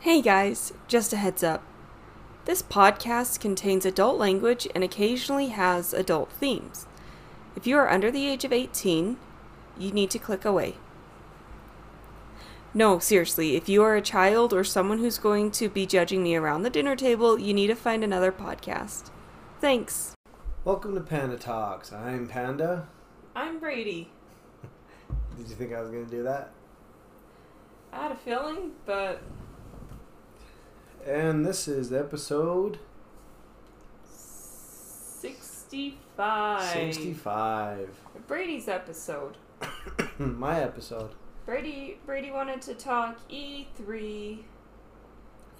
Hey guys, just a heads up. This podcast contains adult language and occasionally has adult themes. If you are under the age of 18, you need to click away. No, seriously, if you are a child or someone who's going to be judging me around the dinner table, you need to find another podcast. Thanks. Welcome to Panda Talks. I'm Panda. I'm Brady. Did you think I was going to do that? I had a feeling, but And this is episode 65. 65. Brady's episode. My episode. Brady Brady wanted to talk E3,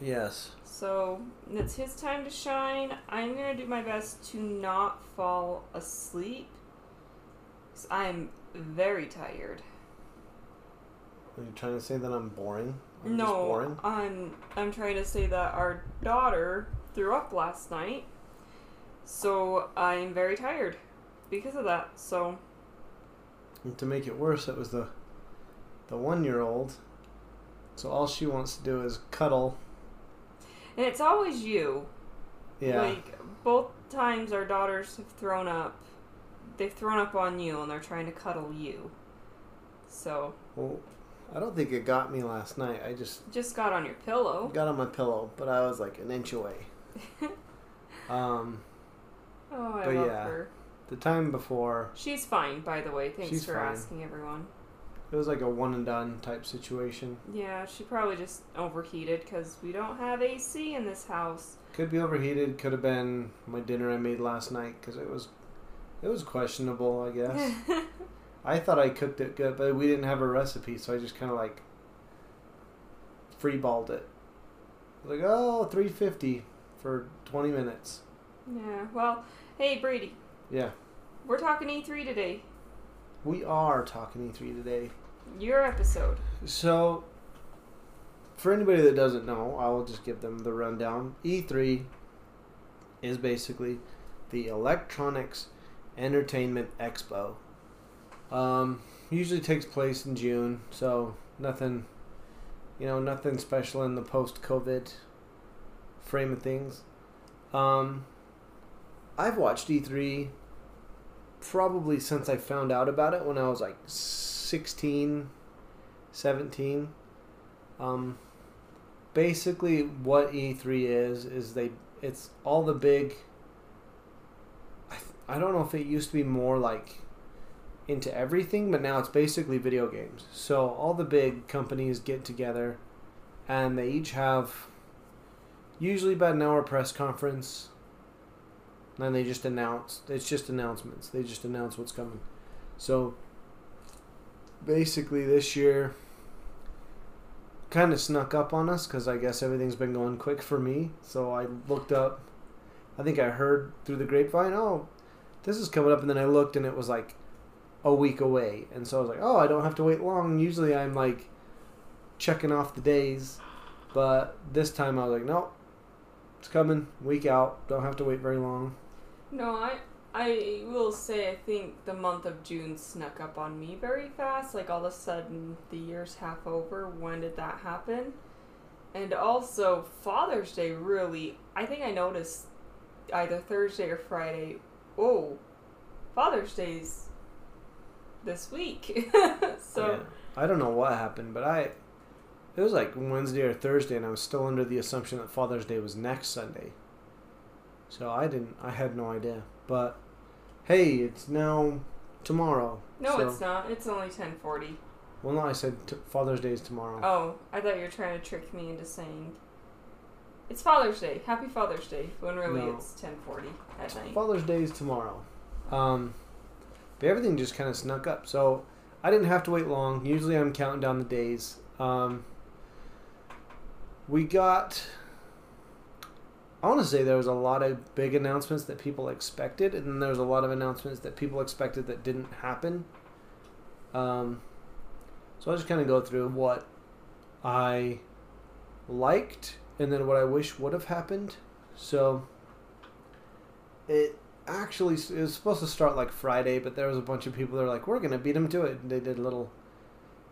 Yes. so it's his time to shine. I'm gonna do my best to not fall asleep. 'cause I'm very tired. Are you trying to say that I'm boring? I'm no, boring? I'm I'm trying to say that our daughter threw up last night, so I'm very tired because of that. So And to make it worse, it was the the one year old. So all she wants to do is cuddle. and it's always you. Yeah. Like both times our daughters have thrown up, they've thrown up on you and they're trying to cuddle you. So well, I don't think it got me last night. I just just got on your pillow. got on my pillow, but I was like an inch away. um, Oh, I But love yeah. her. the time before, She's fine, by the way. Thanks for fine. asking, everyone. it was like a one and done type situation. Yeah, she probably just overheated because we don't have AC in this house. Could be overheated. Could have been my dinner I made last night because it was, it was questionable. I guess I thought I cooked it good, but we didn't have a recipe, so I just kind of like freeballed it. Like oh, 350 for 20 minutes. yeah. Well, hey Brady, Yeah, we're talking E3 today. we are talking E3 today. Your episode. So, for anybody that doesn't know, I will just give them the rundown. E3 is basically the Electronics Entertainment Expo. Um, usually takes place in June, so nothing, you know, nothing special in the post-COVID frame of things. Um, I've watched E3 probably since I found out about it when I was like 16, 17. Um, basically, what E3 is is they it's all the big. I, I don't know if it used to be more like into everything, but now it's basically video games. So all the big companies get together, and they each have usually about an hour press conference. And they just announce. It's just announcements. They just announce what's coming. So basically this year kind of snuck up on us because I guess everything's been going quick for me. So I looked up. I think I heard through the grapevine, oh, this is coming up, and then I looked and it was like a week away, and so I was like, oh, I don't have to wait long. Usually I'm like checking off the days, but this time I was like, nope, it's coming, week out. Don't have to wait very long. No, I I will say I think the month of June snuck up on me very fast. Like all of a sudden the year's half over. When did that happen? And also Father's Day really I think I noticed either Thursday or Friday. Oh, Father's Day's this week. so Yeah. I don't know what happened, but I it was like Wednesday or Thursday, and I was still under the assumption that Father's Day was next Sunday. So I didn't. I had no idea. But hey, it's now tomorrow. no, so, it's not. It's only ten forty. Well, no, I said t- Father's Day is tomorrow. Oh, I thought you were trying to trick me into saying it's Father's Day. Happy Father's Day. When really No. it's ten forty at night. Father's Day is tomorrow. Um, but everything just kind of snuck up. So I didn't have to wait long. Usually I'm counting down the days. Um, we got. I want to say there was a lot of big announcements that people expected, and then there was a lot of announcements that people expected that didn't happen. Um, so I'll just kind of go through what I liked and then what I wish would have happened. So it actually it was supposed to start like Friday, but there was a bunch of people that were like, "We're gonna beat them to it." And they did little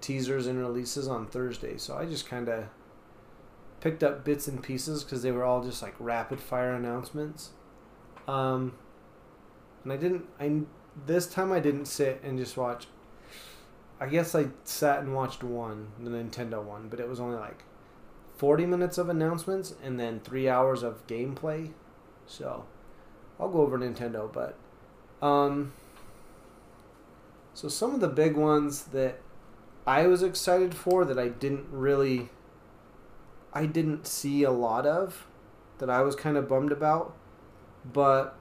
teasers and releases on Thursday. So I just kind of picked up bits and pieces because they were all just like rapid fire announcements. Um, and I didn't. I this time I didn't sit and just watch. I guess I sat and watched one, the Nintendo one, but it was only like forty minutes of announcements and then three hours of gameplay. So I'll go over Nintendo, but um. So some of the big ones that I was excited for that I didn't really I didn't see a lot of that I was kind of bummed about, but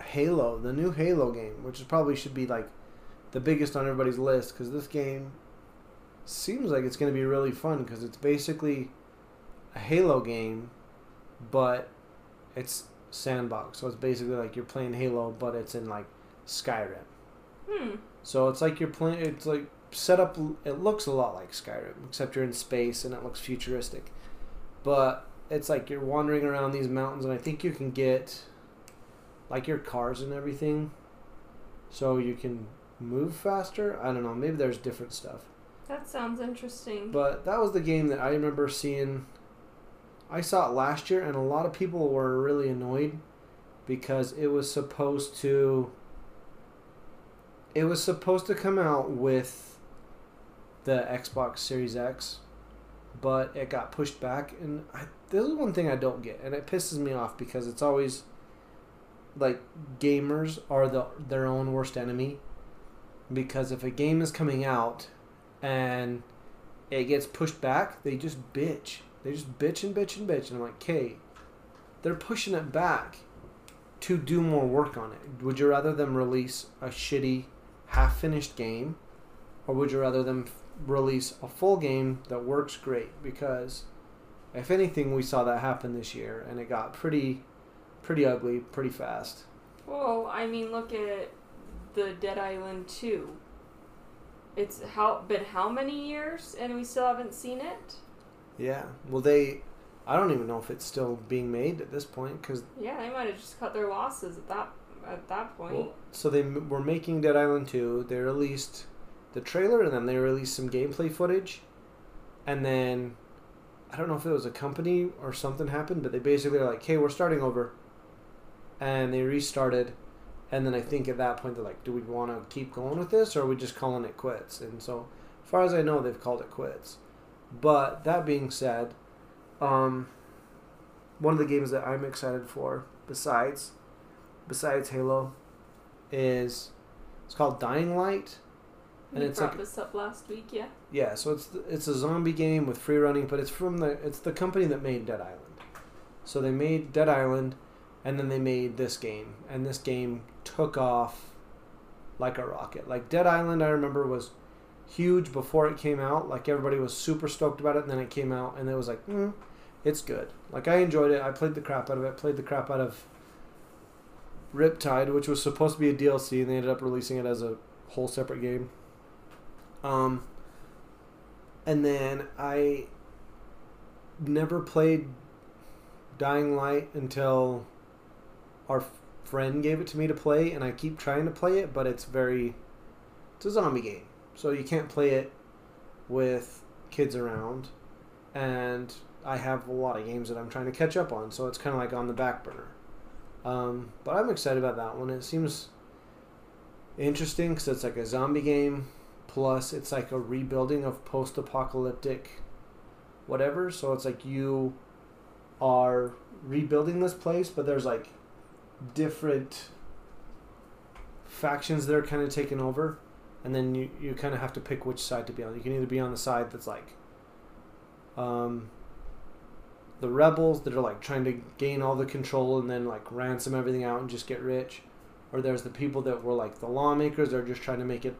Halo, the new Halo game, which is probably should be like the biggest on everybody's list because this game seems like it's going to be really fun because it's basically a Halo game, but it's sandbox. So it's basically like you're playing Halo, but it's in like Skyrim. Hmm. So it's like you're playing. It's like set up. It looks a lot like Skyrim, except you're in space and it looks futuristic. But it's like you're wandering around these mountains, and I think you can get like your cars and everything, so you can move faster. I don't know. Maybe there's different stuff. That sounds interesting. But that was the game that I remember seeing. I saw it last year, and a lot of people were really annoyed because it was supposed to. It was supposed to come out with the Xbox Series X, but it got pushed back. And I, this is one thing I don't get, and it pisses me off because it's always like gamers are the their own worst enemy. Because if a game is coming out and it gets pushed back, they just bitch. They just bitch and bitch and bitch. And I'm like, okay, they're pushing it back to do more work on it. Would you rather them release a shitty, half finished game, or would you rather them release a full game that works great? Because if anything, we saw that happen this year, and it got pretty, pretty ugly, pretty fast. Well, I mean, look at the Dead Island 2. It's how been how many years and we still haven't seen it? Yeah. Well, they. I don't even know if it's still being made at this point because Yeah, they might have just cut their losses at that at that point. Well, so they m- were making Dead Island 2. They released the trailer and then they released some gameplay footage. And then I don't know if it was a company or something happened, but they basically are like, "Hey, we're starting over." And they restarted. And then I think at that point they're like, "Do we want to keep going with this or are we just calling it quits?" And so, as far as I know, they've called it quits. But that being said, um one of the games that I'm excited for besides besides Halo is it's called Dying Light. and you it's brought like- this up last week, yeah. Yeah, so it's it's a zombie game with free running, but it's from the it's the company that made Dead Island. So they made Dead Island, and then they made this game, and this game took off like a rocket. Like Dead Island, I remember was huge before it came out. Like everybody was super stoked about it, and then it came out, and it was like, mm, it's good. Like I enjoyed it. I played the crap out of it. Played the crap out of Riptide, which was supposed to be a DLC, and they ended up releasing it as a whole separate game. Um, and then I never played Dying Light until our friend gave it to me to play, and I keep trying to play it, but it's very it's a zombie game, so you can't play it with kids around, and I have a lot of games that I'm trying to catch up on, so it's kind of like on the back burner. Um, but I'm excited about that one. It seems interesting because it's like a zombie game plus it's like a rebuilding of post-apocalyptic whatever so it's like you are rebuilding this place but there's like different factions that are kind of taking over and then you, you kind of have to pick which side to be on. You can either be on the side that's like um, the rebels that are like trying to gain all the control and then like ransom everything out and just get rich or there's the people that were like the lawmakers that are just trying to make it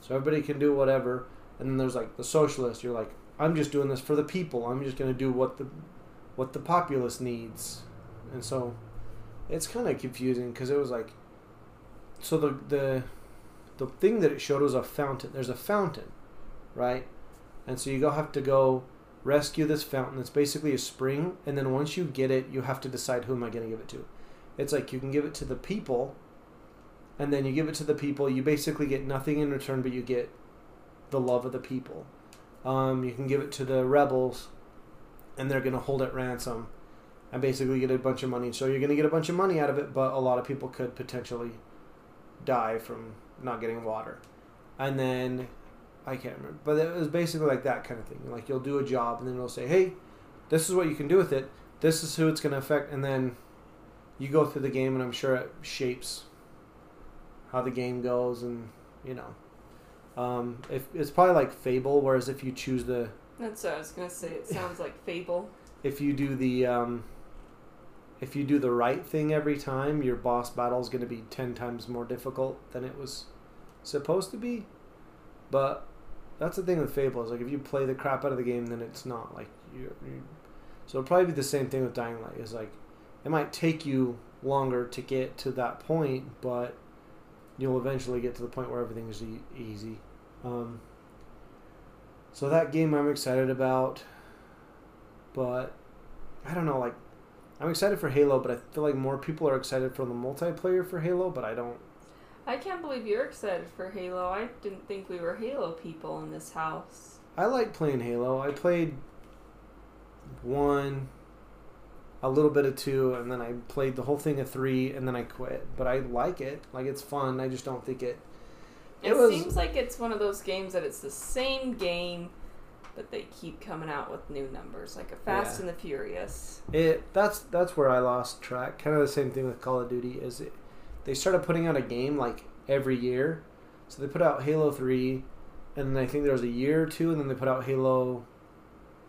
so everybody can do whatever and then there's like the socialists. You're like i'm just doing this for the people. I'm just going to do what the what the populace needs. And so it's kind of confusing because it was like so the the the thing that it showed was a fountain there's a fountain right and so you go have to go rescue this fountain it's basically a spring and then once you get it you have to decide who am i going to give it to it's like you can give it to the people and then you give it to the people. You basically get nothing in return, but you get the love of the people. Um, you can give it to the rebels, and they're going to hold it ransom and basically get a bunch of money. So you're going to get a bunch of money out of it, but a lot of people could potentially die from not getting water. And then I can't remember, but it was basically like that kind of thing. Like you'll do a job, and then it'll say, "Hey, this is what you can do with it. This is who it's going to affect," and then you go through the game, and I'm sure it shapes how the game goes, and you know, um, if it's probably like Fable. Whereas if you choose the, That's what I was gonna say. It sounds like Fable. if you do the, um, if you do the right thing every time, your boss battle is going to be ten times more difficult than it was supposed to be. But that's the thing with Fable is like if you play the crap out of the game, then it's not like you so it'll probably be the same thing with Dying Light. Is like it might take you longer to get to that point, but you'll eventually get to the point where everything is e- easy. Um, so that game I'm excited about, but I don't know. Like I'm excited for Halo, but I feel like more people are excited for the multiplayer for Halo, but I don't. I can't believe you're excited for Halo. I didn't think we were Halo people in this house. I like playing Halo. I played one, a little bit of two, and then I played the whole thing of three, and then I quit. But I like it. Like it's fun. I just don't think it. It, It was- seems like it's one of those games that it's the same game, but they keep coming out with new numbers, like a Fast Yeah. and the Furious. It that's that's where I lost track. Kind of the same thing with Call of Duty. Is it, they started putting out a game like every year, so they put out Halo three, and then I think there was a year or two, and then they put out Halo.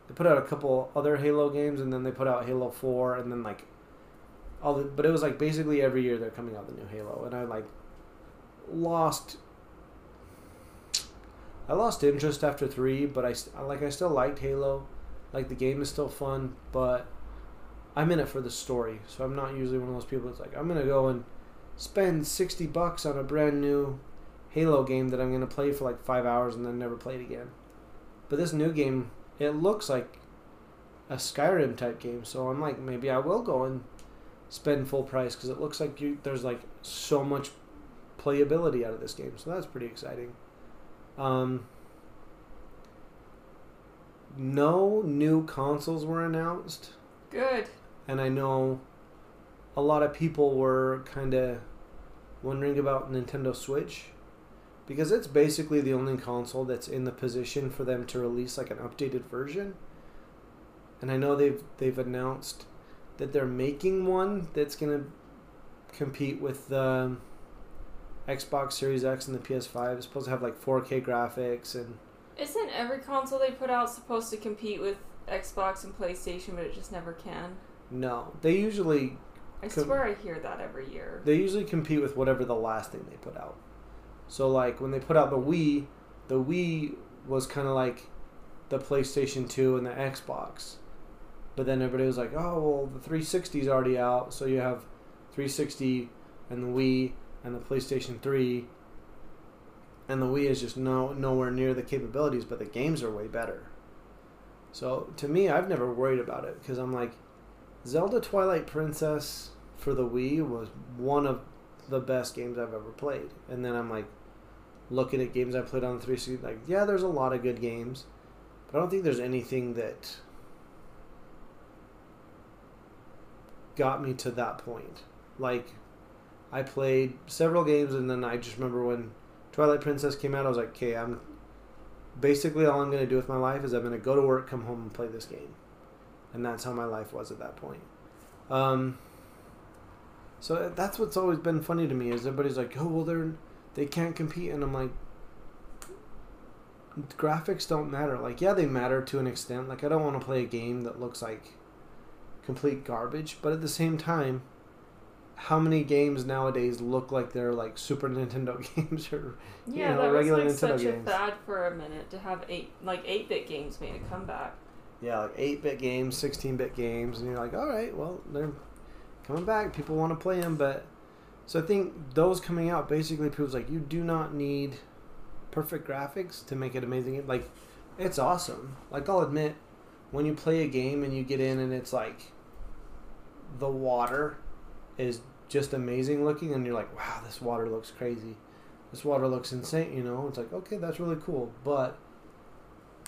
They put out a couple other Halo games, and then they put out Halo four, and then like all the. But it was like basically every year they're coming out the new Halo, and I like lost. I lost interest after three, but I like I still liked Halo, like the game is still fun, but I'm in it for the story, so I'm not usually one of those people that's like I'm gonna go and spend sixty bucks on a brand new Halo game that I'm gonna play for like five hours and then never play it again. But this new game, it looks like a Skyrim type game, so I'm like maybe I will go and spend full price because it looks like you there's like so much playability out of this game, so that's pretty exciting. Um, no new consoles were announced Good. and I know a lot of people were kind of wondering about Nintendo Switch because it's basically the only console that's in the position for them to release like an updated version. And I know they've they've announced that they're making one that's going to compete with the Xbox Series X and the PS5. It's supposed to have like 4K graphics and Isn't every console they put out supposed to compete with Xbox and PlayStation, but it just never can? no, they usually I Com- swear I hear that every year. they usually compete with whatever the last thing they put out. So like when they put out the Wii, the Wii was kind of like the PlayStation 2 and the Xbox. But then everybody was like, "Oh, well, the 360 is already out, so you have 360 and the Wii and the PlayStation 3." And the Wii is just no nowhere near the capabilities, but the games are way better. So to me, I've never worried about it because I'm like, Zelda Twilight Princess for the Wii was one of the best games I've ever played. And then I'm like looking at games I played on the 360 like yeah, there's a lot of good games, but I don't think there's anything that got me to that point. Like I played several games and then I just remember when Twilight Princess came out I was like, "Okay, I'm basically all I'm going to do with my life is I'm going to go to work, come home and play this game." And that's how my life was at that point. Um, so that's what's always been funny to me is everybody's like, oh well, they're they can't compete, and I'm like, graphics don't matter. Like yeah, they matter to an extent. Like I don't want to play a game that looks like complete garbage, but at the same time, how many games nowadays look like they're like Super Nintendo games or yeah, know, that regular was like Nintendo such a games. fad for a minute to have eight like eight bit games made a comeback. yeah, like eight bit games, sixteen bit games, and you're like, all right, well they're coming back. People want to play them, but so I think those coming out basically proves like you do not need perfect graphics to make it amazing. Like it's awesome. Like I'll admit, when you play a game and you get in and it's like the water is just amazing looking, and you're like, wow, this water looks crazy. This water looks insane. You know, it's like okay, that's really cool, but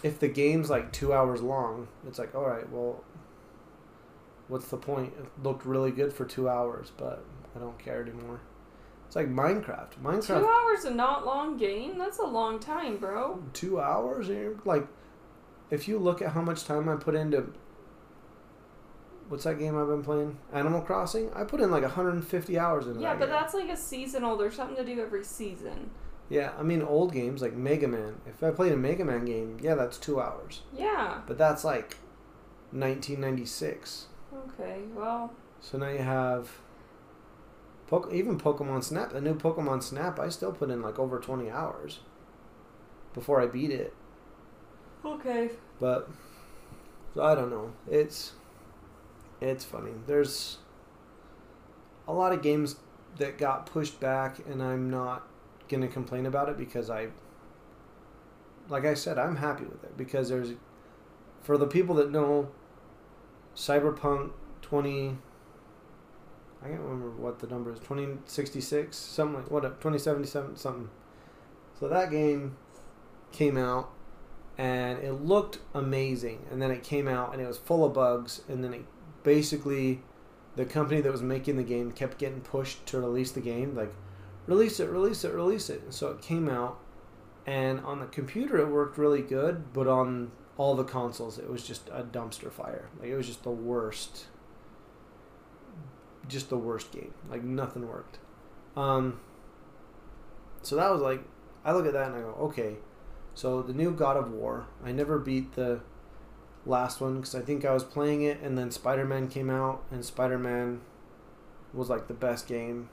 if the game's like two hours long, it's like, all right, well, what's the point? It looked really good for two hours, but I don't care anymore. It's like Minecraft. Minecraft. Two hours a not long game? That's a long time, bro. Two hours? You're- Like, if you look at how much time I put into. What's that game I've been playing? Animal Crossing? I put in like 150 hours into Yeah, that but game. that's like a seasonal. There's something to do every season. Yeah, I mean, old games like Mega Man. If I played a Mega Man game, yeah, that's two hours. Yeah. But that's like 1996. Okay. Well, So now you have. Poke- even Pokemon Snap, the new Pokemon Snap, I still put in like over 20 hours before I beat it. okay. But so I don't know. It's it's funny. There's a lot of games that got pushed back and I'm not to complain about it because I like I said, I'm happy with it because there's for the people that know Cyberpunk 20 I can't remember what the number is. 2066 something like what uh, 2077 something. So that game came out and it looked amazing and then it came out and it was full of bugs and then it basically the company that was making the game kept getting pushed to release the game like release it release it release it. And so it came out and on the computer it worked really good but on all the consoles it was just a dumpster fire. Like it was just the worst just the worst game. Like nothing worked. Um so that was like i look at that and i go okay so the new God of War, I never beat the last one because I think I was playing it, and then Spider Man came out, and Spider Man was like the best game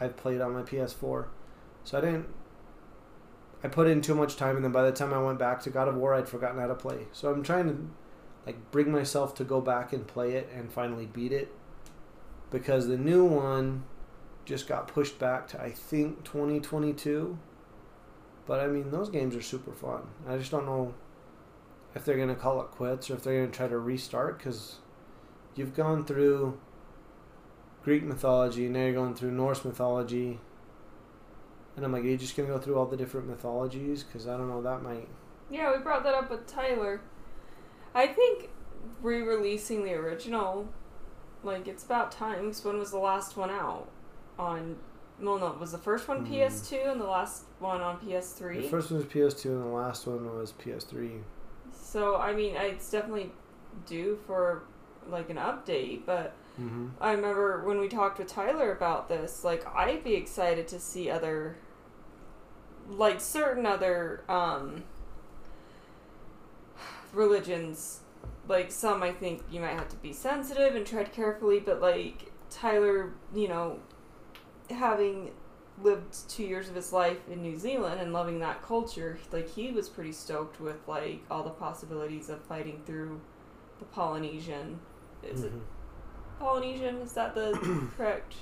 I've played on my PS4. So I didn't. I put in too much time, and then by the time I went back to God of War, I'd forgotten how to play. So I'm trying to like bring myself to go back and play it and finally beat it because the new one just got pushed back to I think 2022. But I mean, those games are super fun. I just don't know if they're going to call it quits or if they're going to try to restart because you've gone through Greek mythology, now you're going through Norse mythology. And I'm like, are you just going to go through all the different mythologies? Because I don't know, that might. Yeah, we brought that up with Tyler. I think re-releasing the original, like it's about time. 'cause when was the last one out? On, well, no, was the first one Hmm. PS2 and the last one on PS3? The first one was PS2 and the last one was PS3. So I mean, it's definitely due for like an update. But Mm-hmm. I remember when we talked with Tyler about this. Like, I'd be excited to see other, like certain other um religions. Like some, I think you might have to be sensitive and tread carefully. But like Tyler, you know, having lived two years of his life in New Zealand and loving that culture, like he was pretty stoked with like all the possibilities of fighting through the Polynesian. Is it Mhm. Polynesian? Is that the correct?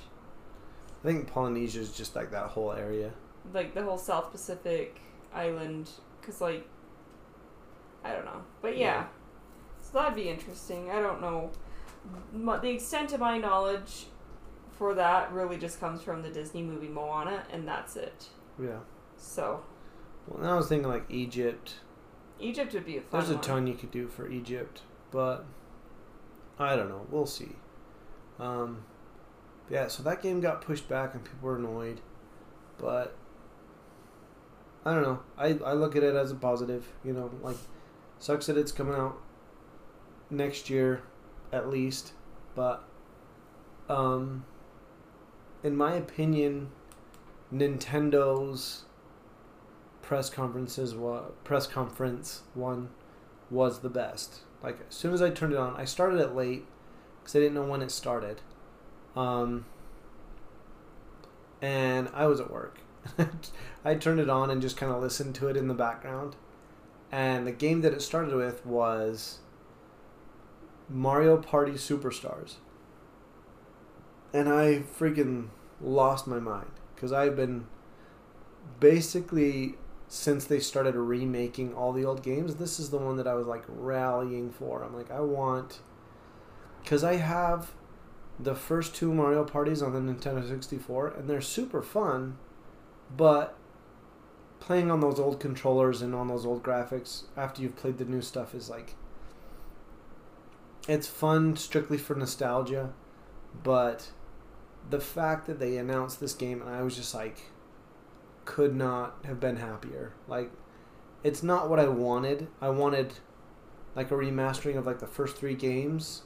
I think Polynesia is just like that whole area. Like the whole South Pacific island? Because like, I don't know, but yeah. Yeah. So that'd be interesting. I don't know. The extent of my knowledge for that really just comes from the Disney movie Moana, and that's it. Yeah. So Well, now I was thinking like Egypt. Egypt would be a fun There's a one. ton you could do for Egypt, but I don't know. We'll see. Um, yeah, so that game got pushed back and people were annoyed, but I don't know. I, I look at it as a positive. You know, like sucks that it's coming out next year, at least, but um, in my opinion, Nintendo's press conferences wa- press conference one was the best. Like as soon as I turned it on, I started it late because I didn't know when it started, um, and I was at work. I turned it on and just kind of listened to it in the background, and the game that it started with was Mario Party Superstars, and I freaking lost my mind because I've been basically since they started remaking all the old games, this is the one that I was like rallying for. I'm like, I want. Because I have the first two Mario parties on the Nintendo 64, and they're super fun, but playing on those old controllers and on those old graphics after you've played the new stuff is like it's fun strictly for nostalgia, but the fact that they announced this game and I was just like could not have been happier. Like it's not what I wanted. I wanted like a remastering of like the first 3 games.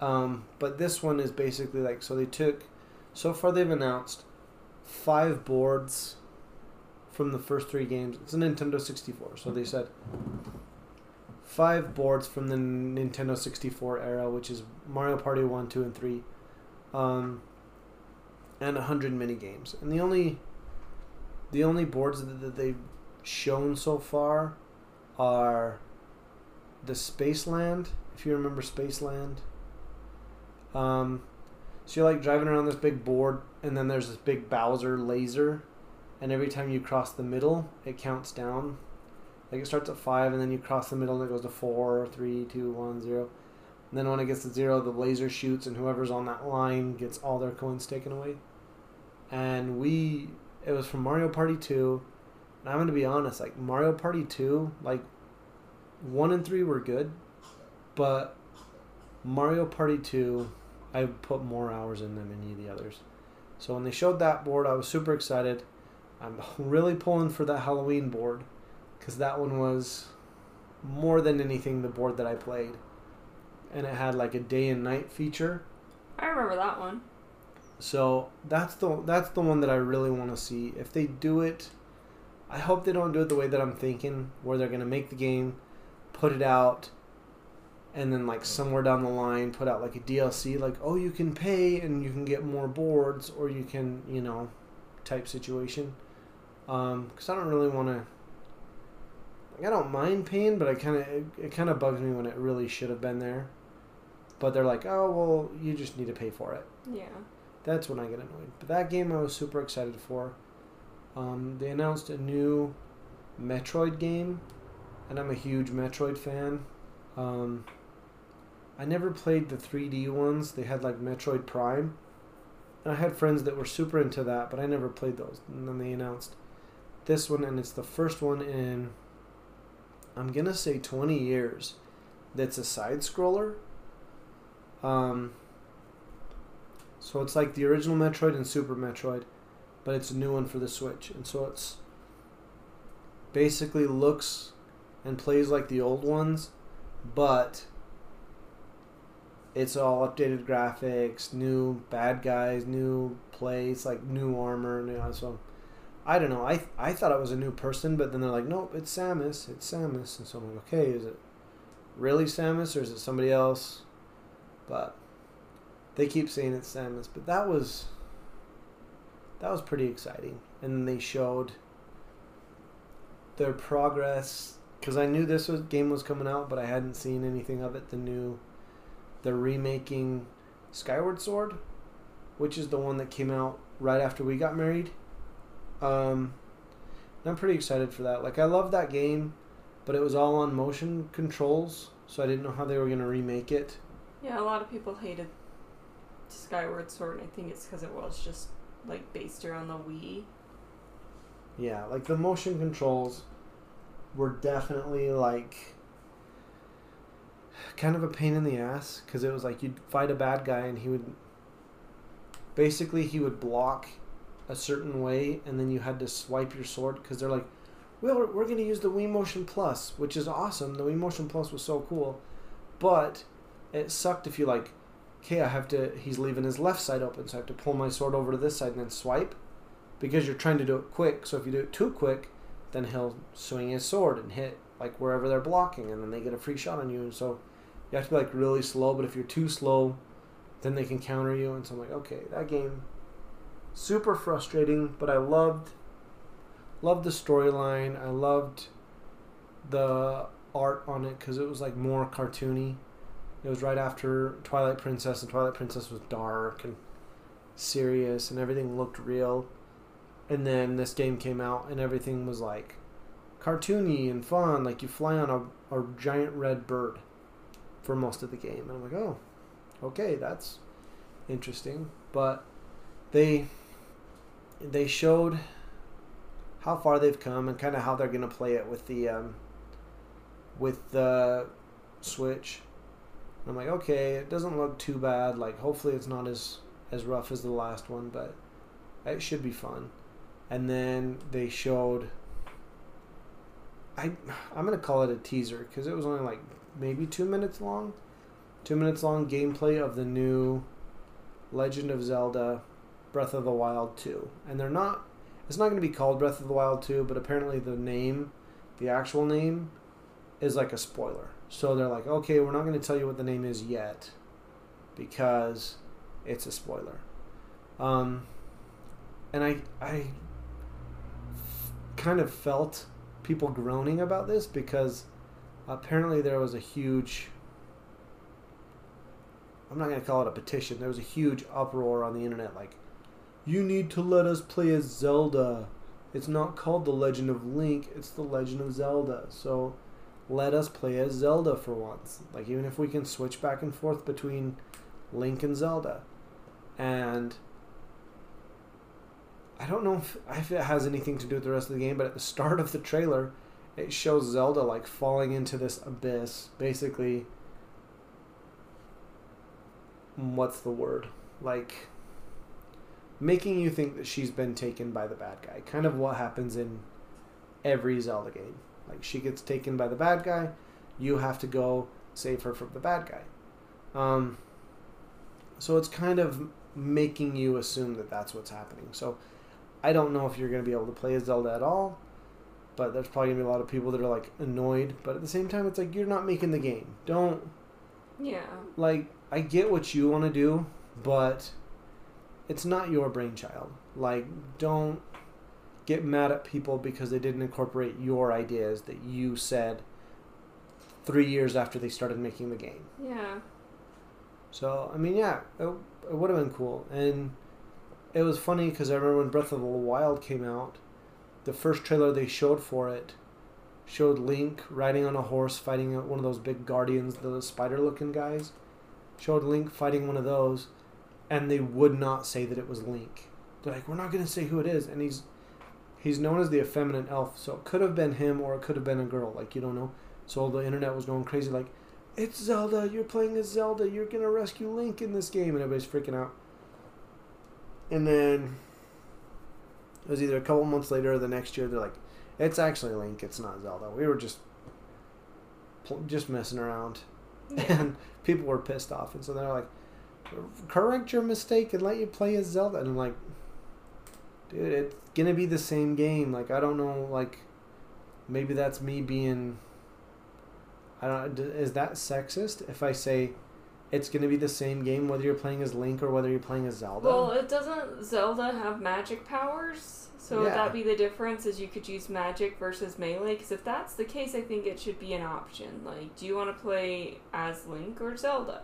Um, but this one is basically like so they took so far they've announced five boards from the first 3 games. It's a Nintendo 64. So they said five boards from the Nintendo 64 era, which is Mario Party 1, 2, and 3, um, and 100 mini games. And the only the only boards that, they've shown so far are the Spaceland, if you remember Spaceland. Um, so you're like driving around this big board, and then there's this big Bowser laser, and every time you cross the middle, it counts down like it starts at five, and then you cross the middle, and it goes to four, three, two, one, zero. And then when it gets to zero, the laser shoots, and whoever's on that line gets all their coins taken away. And we, it was from Mario Party Two. And I'm gonna be honest, like Mario Party Two, like one and three were good, but Mario Party Two, I put more hours in than any of the others. So when they showed that board, I was super excited. I'm really pulling for that Halloween board because that one was more than anything the board that I played, and it had like a day and night feature. I remember that one. So that's the that's the one that I really want to see. If they do it, I hope they don't do it the way that I'm thinking, where they're gonna make the game, put it out, and then like somewhere down the line put out like a DLC, like oh you can pay and you can get more boards, or you can you know, type situation. Because um, I don't really want to I don't mind pain, but I kind of it, it kind of bugs me when it really should have been there. But they're like, oh well, you just need to pay for it. Yeah. That's when I get annoyed. But that game I was super excited for. Um, they announced a new Metroid game, and I'm a huge Metroid fan. Um, I never played the 3D ones. They had like Metroid Prime. And I had friends that were super into that, but I never played those. And then they announced this one, and it's the first one in I'm gonna say 20 years that's a side scroller. Um, so it's like the original Metroid and Super Metroid, but it's a new one for the Switch, and so it's basically looks and plays like the old ones, but it's all updated graphics, new bad guys, new plays, like new armor, new so I don't know. I I thought it was a new person, but then they're like, nope, it's Samus. It's Samus. And so I'm like, okay, is it really Samus or is it somebody else? But they keep saying it's Samus. But that was that was pretty exciting. And they showed their progress because I knew this was, game was coming out, but I hadn't seen anything of it. The new, they're remaking Skyward Sword, which is the one that came out right after we got married um, I'm pretty excited for that. Like I love that game, but it was all on motion controls, so I didn't know how they were gonna remake it. Yeah, a lot of people hated Skyward Sword, and I think it's because it was just like based around the Wii. Yeah, like the motion controls were definitely like kind of a pain in the ass because it was like you'd fight a bad guy and he would basically he would block a certain way, and then you had to swipe your sword because they're like, well, we're, we're going to use the Wii Motion Plus, which is awesome. The Wii Motion Plus was so cool, but it sucked if you like, okay, I have to. He's leaving his left side open, so I have to pull my sword over to this side and then swipe, because you're trying to do it quick. So if you do it too quick, then he'll swing his sword and hit like wherever they're blocking, and then they get a free shot on you. And so you have to be like really slow. But if you're too slow, then they can counter you. And so I'm like, okay, that game super frustrating, but I loved loved the storyline. I loved the art on it because it was like more cartoony. It was right after Twilight Princess, and Twilight Princess was dark and serious, and everything looked real. And then this game came out, and everything was like cartoony and fun. Like you fly on a, a giant red bird for most of the game, and I'm like, oh, okay, that's interesting. But they they showed how far they've come and kind of how they're gonna play it with the um, with the Switch. And I'm like, okay, it doesn't look too bad. Like, hopefully, it's not as as rough as the last one, but it should be fun. And then they showed. I I'm gonna call it a teaser because it was only like maybe two minutes long, two minutes long gameplay of the new Legend of Zelda Breath of the Wild 2. And they're not it's not going to be called Breath of the Wild 2, but apparently the name, the actual name is like a spoiler. So they're like, "Okay, we're not going to tell you what the name is yet because it's a spoiler." Um and I I kind of felt people groaning about this because apparently there was a huge I'm not going to call it a petition. There was a huge uproar on the internet like you need to let us play as Zelda. It's not called The Legend of Link, it's The Legend of Zelda. So let us play as Zelda for once. Like even if we can switch back and forth between Link and Zelda. And I don't know if, if it has anything to do with the rest of the game, but at the start of the trailer, it shows Zelda like falling into this abyss. Basically, what's the word? Like making you think that she's been taken by the bad guy. Kind of what happens in every Zelda game. Like she gets taken by the bad guy, you have to go save her from the bad guy. Um, so it's kind of making you assume that that's what's happening. So I don't know if you're going to be able to play as Zelda at all, but there's probably going to be a lot of people that are like annoyed. But at the same time, it's like you're not making the game. Don't. Yeah. Like I get what you want to do, but it's not your brainchild. Like don't get mad at people because they didn't incorporate your ideas that you said three years after they started making the game. Yeah. So I mean, yeah, it, it would have been cool, and it was funny because I remember when Breath of the Wild came out, the first trailer they showed for it showed Link riding on a horse fighting one of those big guardians, the spider-looking guys. Showed Link fighting one of those, and they would not say that it was Link. They're like, we're not gonna say who it is, and he's he's known as the effeminate elf, so it could have been him or it could have been a girl, like you don't know. So the internet was going crazy, like, it's Zelda, you're playing as Zelda, you're gonna rescue Link in this game, and everybody's freaking out. And then it was either a couple months later or the next year. They're like, it's actually Link, it's not Zelda. We were just just messing around, Yeah. and people were pissed off, and so they're like, correct your mistake and let you play as Zelda. And I'm like, dude, it's gonna be the same game. Like I don't know, like maybe that's me being. I don't. Is that sexist if I say it's gonna be the same game whether you're playing as Link or whether you're playing as Zelda? Well, it doesn't Zelda have magic powers? So would that be the difference? Is you could use magic versus melee? Because if that's the case, I think it should be an option. Like, do you want to play as Link or Zelda?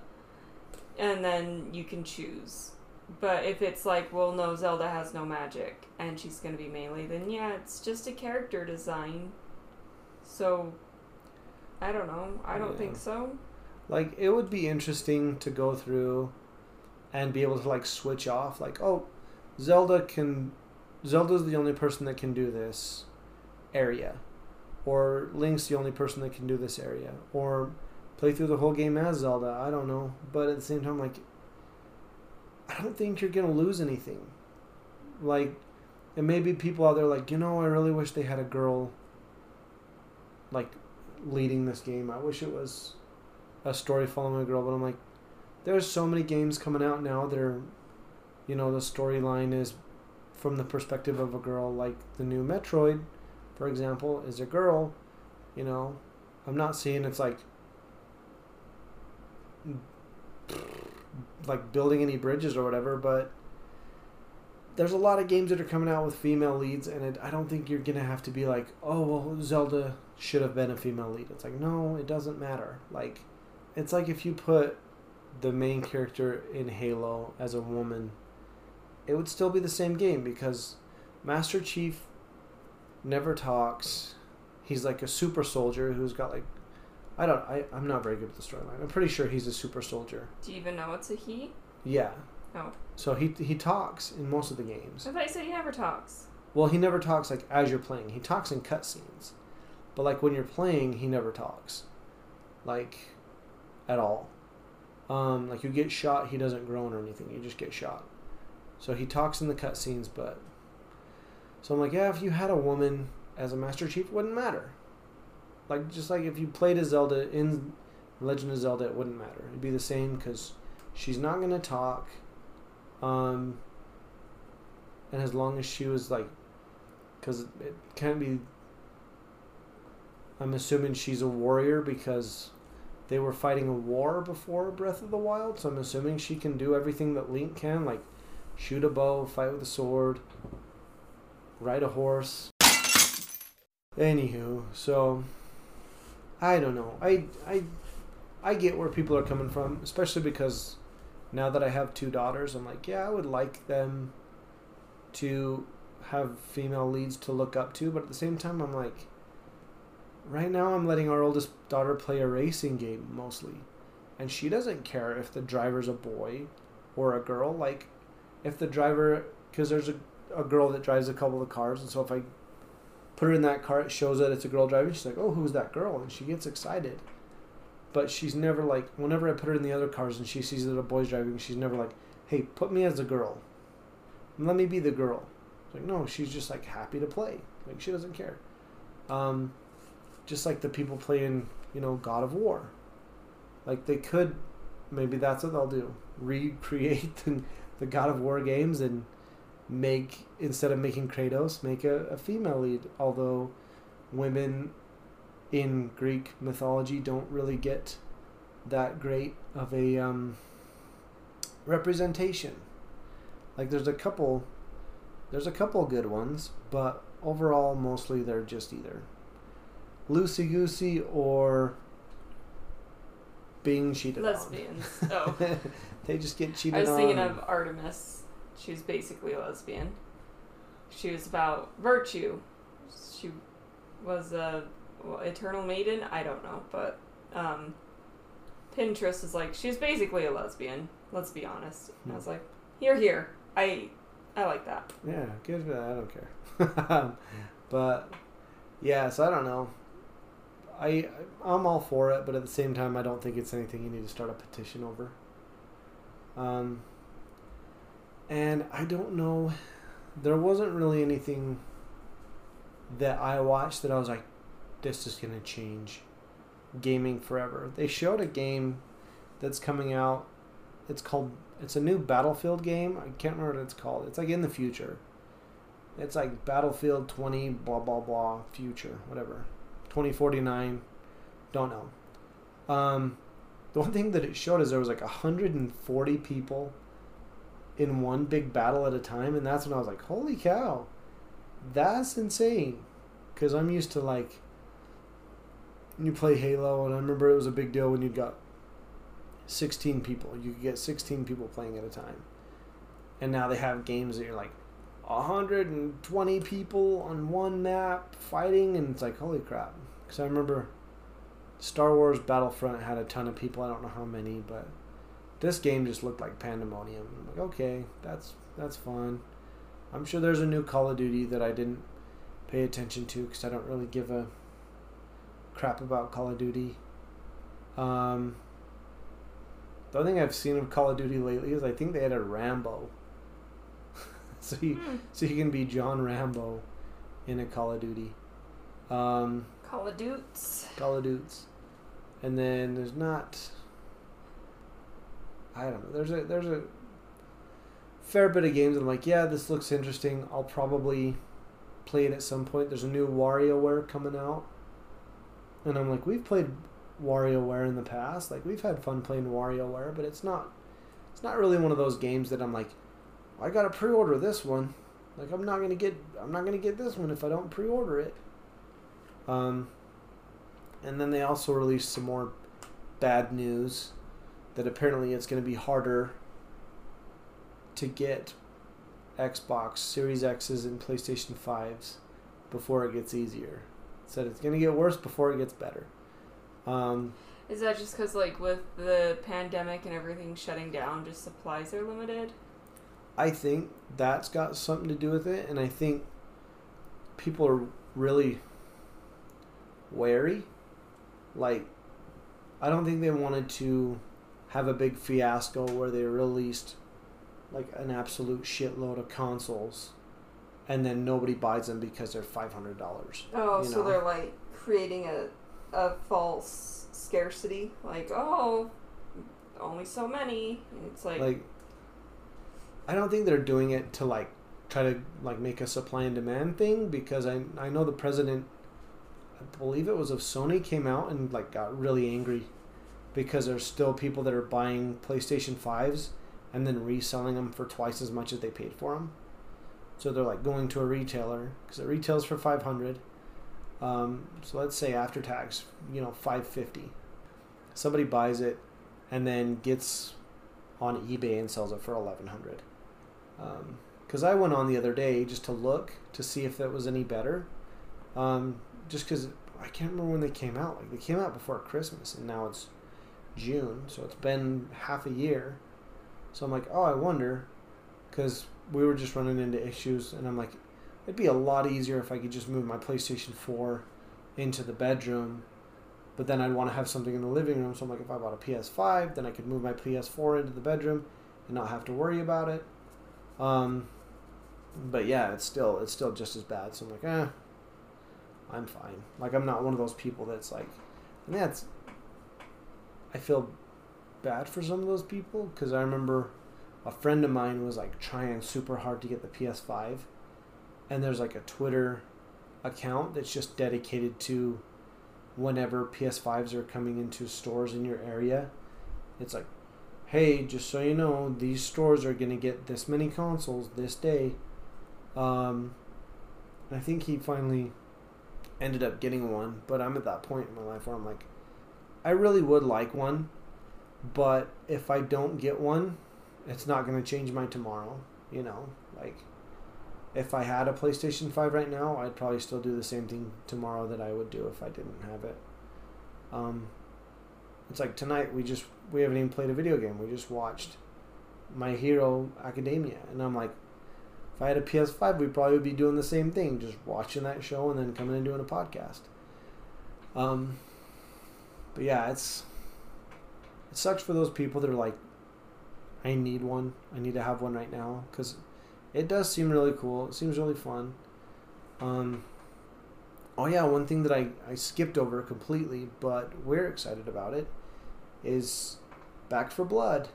And then you can choose. But if it's like, well, no, Zelda has no magic and she's gonna be melee, then yeah, it's just a character design. So, I don't know. I don't Yeah. think so. Like it would be interesting to go through and be able to like switch off like, oh, Zelda can Zelda's the only person that can do this area. Or Link's the only person that can do this area. Or play through the whole game as Zelda. I don't know. But at the same time like I don't think you're gonna lose anything. Like and maybe people out there like, you know, I really wish they had a girl like leading this game. I wish it was a story following a girl, but I'm like, there's so many games coming out now that are, you know, the storyline is from the perspective of a girl. Like the new Metroid, for example, is a girl. You know, I'm not saying it's like like building any bridges or whatever, but there's a lot of games that are coming out with female leads, and it, I don't think you're gonna have to be like, oh well, Zelda should have been a female lead. It's like no, it doesn't matter. Like, it's like if you put the main character in Halo as a woman, it would still be the same game because Master Chief never talks. He's like a super soldier who's got like, I don't, I, I'm not very good with the storyline. I'm pretty sure he's a super soldier. Do you even know it's a he? Yeah. Oh. So he he talks in most of the games. I thought you said he never talks. Well, he never talks like as you're playing. He talks in cutscenes, but like when you're playing, he never talks, like, at all. Um, like you get shot, he doesn't groan or anything. You just get shot. So he talks in the cutscenes, but so I'm like, yeah, if you had a woman as a Master Chief, it wouldn't matter. Like just like if you played a Zelda in Legend of Zelda, it wouldn't matter. It'd be the same because she's not gonna talk. Um, and as long as she was like, because it can't be. I'm assuming she's a warrior because they were fighting a war before Breath of the Wild, so I'm assuming she can do everything that Link can, like shoot a bow, fight with a sword, ride a horse. Anywho, so I don't know. I I I get where people are coming from, especially because now that I have two daughters, I'm like, yeah, I would like them to have female leads to look up to, but at the same time, I'm like, right now I'm letting our oldest daughter play a racing game mostly. And she doesn't care if the driver's a boy or a girl. Like, if the driver, because there's a, a girl that drives a couple of cars, and so if I put her in that car, it shows that it's a girl driving. She's like, oh, who's that girl? And she gets excited. But she's never like, whenever I put her in the other cars and she sees that a boy's driving, she's never like, hey, put me as a girl. Let me be the girl. Like, no, she's just like happy to play. Like, she doesn't care. Um, just like the people playing, you know, God of War. Like they could, maybe that's what they'll do: recreate the, the God of War games and make instead of making Kratos, make a, a female lead. Although women in Greek mythology don't really get that great of a um, representation. Like there's a couple, there's a couple good ones, but overall mostly they're just either loosey goosey or being cheated Lesbians. on. Oh. they just get cheated on. I was on. thinking of Artemis. She was basically a lesbian. She was about virtue. She was a well, eternal maiden. I don't know, but um, Pinterest is like she's basically a lesbian. Let's be honest. And I was like, here, here. I, I like that. Yeah, good for that. I don't care. but yeah, so I don't know. I I'm all for it, but at the same time, I don't think it's anything you need to start a petition over. Um, and I don't know. There wasn't really anything that I watched that I was like, this is gonna change gaming forever. They showed a game that's coming out. It's called. It's a new Battlefield game. I can't remember what it's called. It's like in the future. It's like Battlefield 20 blah blah blah future whatever. 2049. Don't know. Um, the one thing that it showed is there was like 140 people in one big battle at a time, and that's when I was like, holy cow, that's insane. Because I'm used to like, you play Halo, and I remember it was a big deal when you got 16 people. You could get 16 people playing at a time. And now they have games that you're like, 120 people on one map fighting, and it's like, holy crap. Because I remember Star Wars Battlefront had a ton of people. I don't know how many, but this game just looked like pandemonium. I'm like, okay, that's that's fun. I'm sure there's a new Call of Duty that I didn't pay attention to because I don't really give a crap about Call of Duty. Um, the only thing I've seen of Call of Duty lately is I think they had a Rambo. so you Hmm. so you can be John Rambo in a Call of Duty. Um, Call of Duties. Call of Duties. And then there's not I don't know. There's a there's a fair bit of games I'm like, yeah, this looks interesting. I'll probably play it at some point. There's a new WarioWare coming out. And I'm like, we've played WarioWare in the past. Like we've had fun playing WarioWare, but it's not it's not really one of those games that I'm like, I gotta pre order this one. Like I'm not gonna get I'm not gonna get this one if I don't pre order it. Um, and then they also released some more bad news that apparently it's going to be harder to get Xbox Series X's and PlayStation 5s before it gets easier. Said it's going to get worse before it gets better. Um, Is that just because, like, with the pandemic and everything shutting down, just supplies are limited? I think that's got something to do with it, and I think people are really wary. Like, I don't think they wanted to have a big fiasco where they released like an absolute shitload of consoles and then nobody buys them because they're five hundred dollars. Oh, so know? they're like creating a a false scarcity. Like, oh, only so many. It's like, Like I don't think they're doing it to like try to like make a supply and demand thing because I I know the president I believe it was of Sony came out and like got really angry because there's still people that are buying PlayStation 5s and then reselling them for twice as much as they paid for them. So they're like going to a retailer because it retails for 500. Um, so let's say after tax, you know, 550. Somebody buys it and then gets on eBay and sells it for 1100. Because I went on the other day just to look to see if that was any better. Um, just because I can't remember when they came out. Like they came out before Christmas, and now it's June, so it's been half a year. So I'm like, oh, I wonder, because we were just running into issues, and I'm like, it'd be a lot easier if I could just move my PlayStation 4 into the bedroom. But then I'd want to have something in the living room, so I'm like, if I bought a PS5, then I could move my PS4 into the bedroom and not have to worry about it. Um, but yeah, it's still it's still just as bad. So I'm like, eh, I'm fine. Like I'm not one of those people that's like, and that's. I feel bad for some of those people because I remember a friend of mine was like trying super hard to get the PS5, and there's like a Twitter account that's just dedicated to whenever PS5s are coming into stores in your area. It's like, hey, just so you know, these stores are going to get this many consoles this day. Um, I think he finally ended up getting one, but I'm at that point in my life where I'm like, I really would like one, but if I don't get one, it's not going to change my tomorrow. You know, like if I had a PlayStation 5 right now, I'd probably still do the same thing tomorrow that I would do if I didn't have it. Um, it's like tonight we just we haven't even played a video game. We just watched My Hero Academia, and I'm like, if I had a PS5, we probably would be doing the same thing, just watching that show and then coming and doing a podcast. Um, but yeah, it's it sucks for those people that are like, I need one. I need to have one right now because it does seem really cool. It seems really fun. Um, oh yeah, one thing that I, I skipped over completely, but we're excited about it, is Back 4 Blood.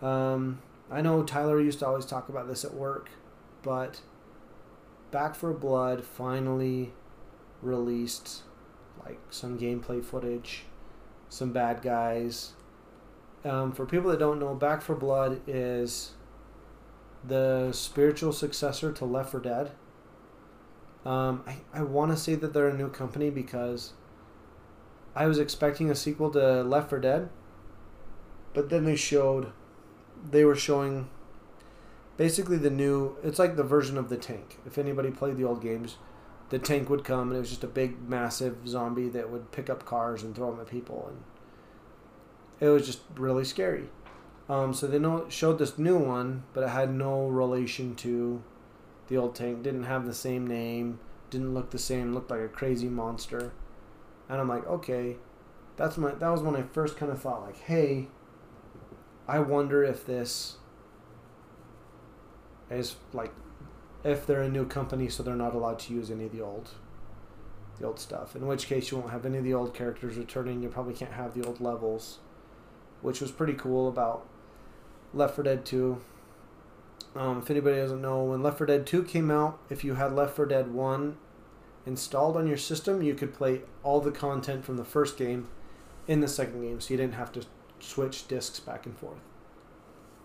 Um, I know Tyler used to always talk about this at work, but Back 4 Blood finally released like some gameplay footage, some bad guys. Um, for people that don't know, Back 4 Blood is the spiritual successor to Left 4 Dead. Um, I, I want to say that they're a new company because I was expecting a sequel to Left 4 Dead, but then they showed, they were showing basically the new, it's like the version of the tank. If anybody played the old games, the tank would come and it was just a big, massive zombie that would pick up cars and throw them at people. And it was just really scary. Um, so they know, showed this new one, but it had no relation to the old tank. Didn't have the same name. Didn't look the same. Looked like a crazy monster. And I'm like, okay, that's my. That was when I first kind of thought, like, hey, I wonder if this is like, if they're a new company, so they're not allowed to use any of the old, the old stuff. In which case, you won't have any of the old characters returning. You probably can't have the old levels, which was pretty cool about Left 4 Dead 2. Um, if anybody doesn't know, when Left 4 Dead 2 came out, if you had Left 4 Dead 1 installed on your system, you could play all the content from the first game in the second game, so you didn't have to switch discs back and forth.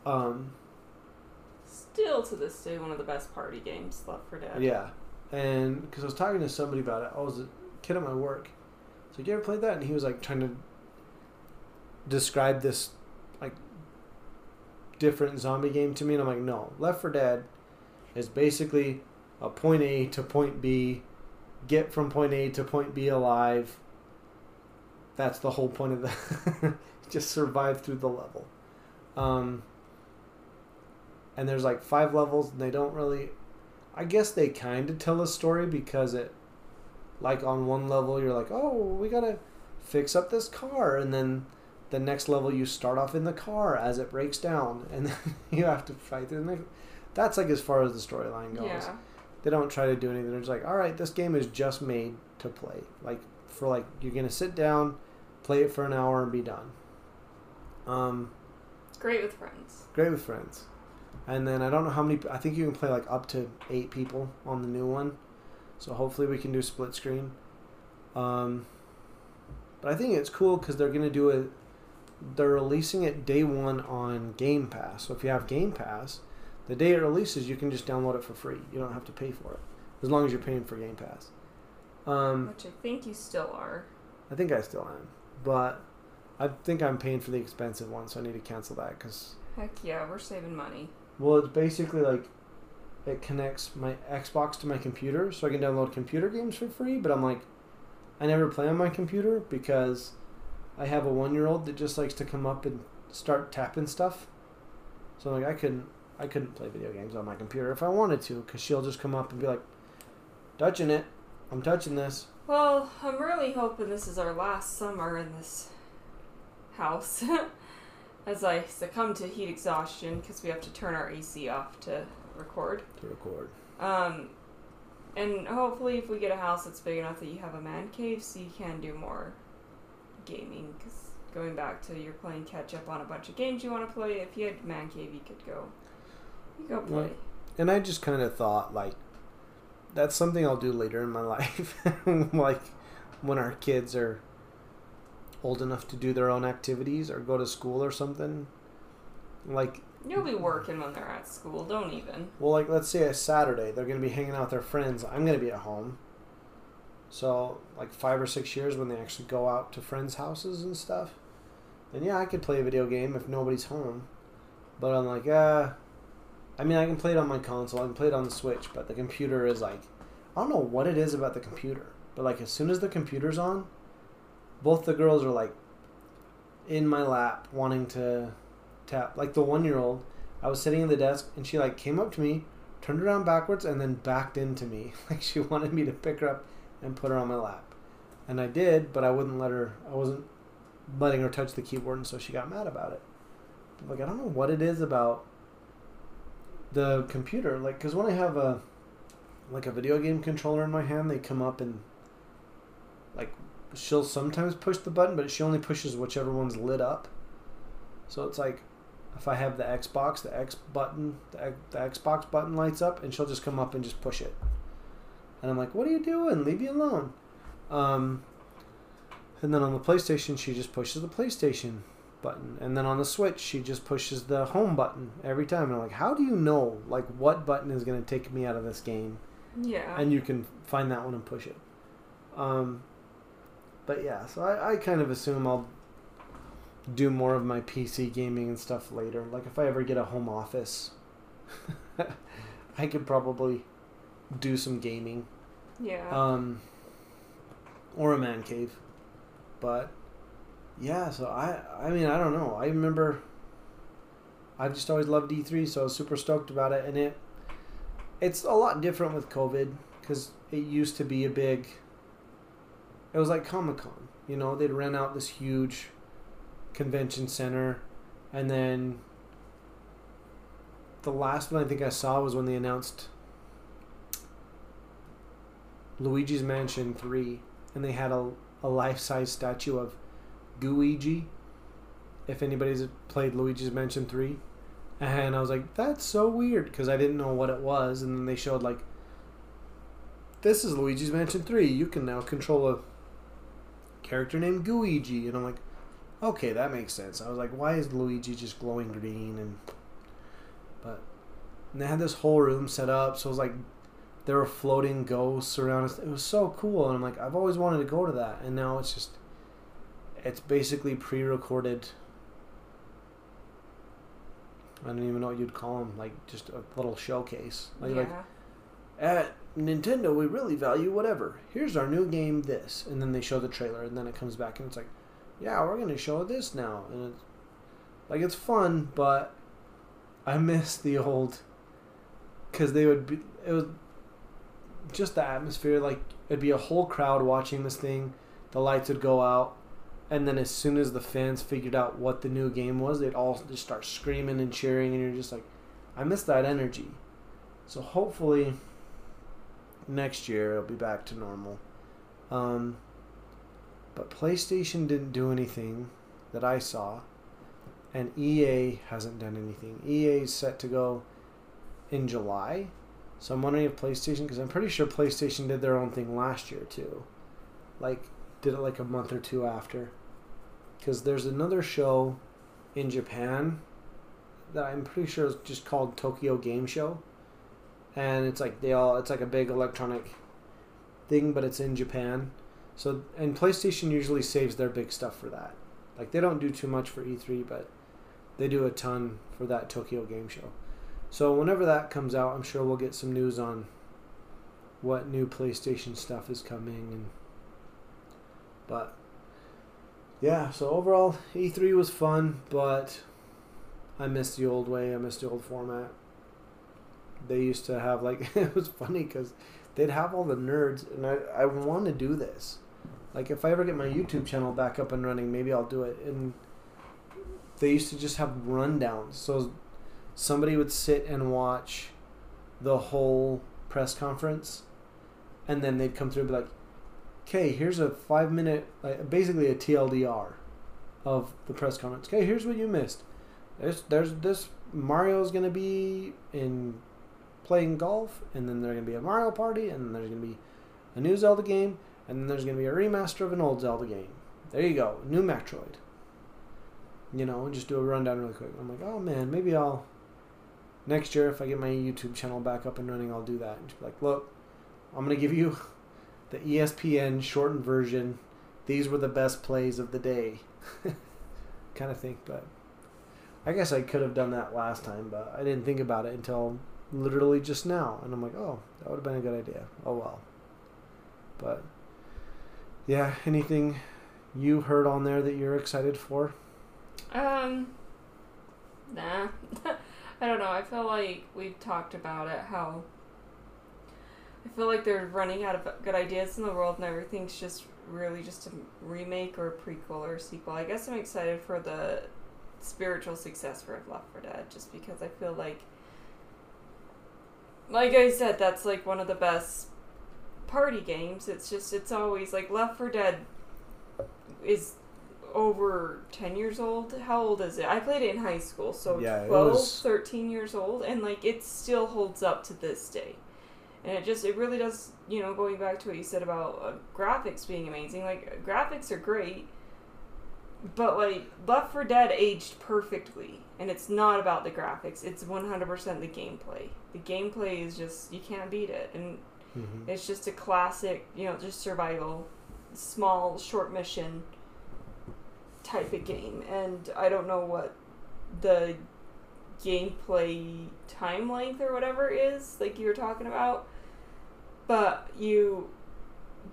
Um, still to this day, one of the best party games, Left 4 Dead. yeah, and because I was talking to somebody about it, I was a kid at my work. So you ever played that? And he was like trying to describe this like different zombie game to me, and I'm like, no, Left 4 Dead is basically a point A to point B, get from point A to point B alive. That's the whole point of the just survive through the level. Um, and there's like five levels, and they don't really. I guess they kind of tell a story because it, like on one level you're like, oh, we gotta fix up this car, and then the next level you start off in the car as it breaks down, and then you have to fight through the next. That's like as far as the storyline goes. Yeah. They don't try to do anything. They're just like, all right, this game is just made to play. Like for like you're gonna sit down, play it for an hour and be done. Um, It's great with friends. great with friends. And then I don't know how many. I think you can play like up to eight people on the new one. So hopefully we can do split screen. Um, but I think it's cool because they're gonna do it. They're releasing it day one on Game Pass. So if you have Game Pass, the day it releases, you can just download it for free. You don't have to pay for it as long as you're paying for Game Pass. Um, Which I think you still are. I think I still am, but I think I'm paying for the expensive one, so I need to cancel that because Heck yeah, we're saving money. Well, it's basically like it connects my Xbox to my computer, so I can download computer games for free. But I'm like, I never play on my computer because I have a one year old that just likes to come up and start tapping stuff. So I'm like, I couldn't, I couldn't play video games on my computer if I wanted to, because she'll just come up and be like, touching it, I'm touching this. Well, I'm really hoping this is our last summer in this house. As I succumb to heat exhaustion because we have to turn our AC off to record. To record. Um, and hopefully, if we get a house that's big enough that you have a man cave, so you can do more gaming. Because going back to you're playing catch up on a bunch of games you want to play, if you had man cave, you could go, you go play. Well, And I just kind of thought like, that's something I'll do later in my life, like when our kids are old enough to do their own activities or go to school or something. Like, You'll be working when they're at school. Don't even. well, like let's say a Saturday, they're gonna be hanging out with their friends. I'm gonna be at home. So, like five or six years when they actually go out to friends' houses and stuff, then yeah, I could play a video game if nobody's home. But I'm like, uh, I mean, I can play it on my console. I can play it on the Switch, but the computer is like, I don't know what it is about the computer, but like as soon as the computer's on, both the girls are like in my lap wanting to tap. Like the one year old, I was sitting in the desk and she like came up to me, turned around backwards, and then backed into me. Like she wanted me to pick her up and put her on my lap. And I did, but I wouldn't let her, I wasn't letting her touch the keyboard, and so she got mad about it. Like, I don't know what it is about the computer. Like, because when I have a, like a video game controller in my hand, they come up and, like, she'll sometimes push the button, but she only pushes whichever one's lit up. So it's like, if I have the Xbox, the X button, the, X- the Xbox button lights up, and she'll just come up and just push it. And I'm like, what are you doing? Leave me alone. Um, and then on the PlayStation, she just pushes the PlayStation button. And then on the Switch, she just pushes the home button every time. And I'm like, how do you know, like, what button is going to take me out of this game? Yeah. and you can find that one and push it. Um, but yeah, so I, I kind of assume I'll do more of my PC gaming and stuff later. Like if I ever get a home office, I could probably do some gaming, yeah. um, or a man cave. But yeah, so I I mean I don't know. I remember I've just always loved E3, so I was super stoked about it, and it it's a lot different with COVID because it used to be a big. It was like Comic Con, you know. They'd rent out this huge convention center, and then the last one I think I saw was when they announced Luigi's Mansion Three, and they had a a life size statue of Gooigi. If anybody's played Luigi's Mansion Three, and I was like, that's so weird because I didn't know what it was. And then they showed, like, this is Luigi's Mansion 3. You can now control a character named Gooigi. And I'm like, okay, that makes sense. I was like, why is Luigi just glowing green? And, but, and they had this whole room set up. So it was like, there were floating ghosts around us. It was so cool. And I'm like, I've always wanted to go to that. And now it's just, it's basically pre recorded I don't even know what you'd call them, like just a little showcase. Like, yeah. like at Nintendo, we really value whatever. Here's our new game, this, and then they show the trailer, and then it comes back, and it's like, yeah, we're gonna show this now, and it's like it's fun, but I miss the old, because they would be. It was just the atmosphere. Like it'd be a whole crowd watching this thing. The lights would go out, and then as soon as the fans figured out what the new game was, they'd all just start screaming and cheering, and you're just like, I miss that energy. So hopefully, next year it'll be back to normal. Um, but PlayStation didn't do anything that I saw, and EA hasn't done anything. EA is set to go in July, so I'm wondering if PlayStation, because I'm pretty sure PlayStation did their own thing last year too, like did it like a month or two after. Because there's another show in Japan that I'm pretty sure is just called Tokyo Game Show, and it's like they all it's like a big electronic thing, but it's in Japan. So and PlayStation usually saves their big stuff for that. Like they don't do too much for E3, but they do a ton for that Tokyo Game Show. So whenever that comes out, I'm sure we'll get some news on what new PlayStation stuff is coming and but yeah, so overall E3 was fun, but I miss the old way. I miss the old format. They used to have like it was funny cuz they'd have all the nerds and I I want to do this. Like if I ever get my YouTube channel back up and running, maybe I'll do it and they used to just have rundowns. So somebody would sit and watch the whole press conference and then they'd come through and be like, okay, here's a five minute, like, basically a TLDR of the press conference. Okay, here's what you missed. There's, there's this Mario's to be in playing golf, and then there's going to be a Mario Party, and there's going to be a new Zelda game, and then there's going to be a remaster of an old Zelda game. There you go, new Metroid. You know, and just do a rundown really quick. I'm like, oh man, maybe I'll next year if I get my YouTube channel back up and running, I'll do that. And just be like, look, I'm gonna give you the ESPN shortened version. These were the best plays of the day, kind of thing. But I guess I could have done that last time, but I didn't think about it until literally just now, and I'm like, oh, that would have been a good idea. Oh well. But yeah, anything you heard on there that you're excited for? Um, nah. I don't know. I feel like we've talked about it. How I feel like they're running out of good ideas in the world, and everything's just really just a remake or a prequel or a sequel. I guess I'm excited for the spiritual successor of Left 4 Dead, just because I feel like, like I said, that's like one of the best party games. It's just it's always like Left 4 Dead is over 10 years old. How old is it? I played it in high school, so Yeah, 12, was- 13 years old, and like it still holds up to this day. And it just, it really does, you know, going back to what you said about uh, graphics being amazing. Like, graphics are great, but like, Left 4 Dead aged perfectly. And it's not about the graphics, it's 100% the gameplay. The gameplay is just, you can't beat it. And Mm-hmm. it's just a classic, you know, just survival, small, short mission type of game. And I don't know what the gameplay time length or whatever is, like you were talking about, but you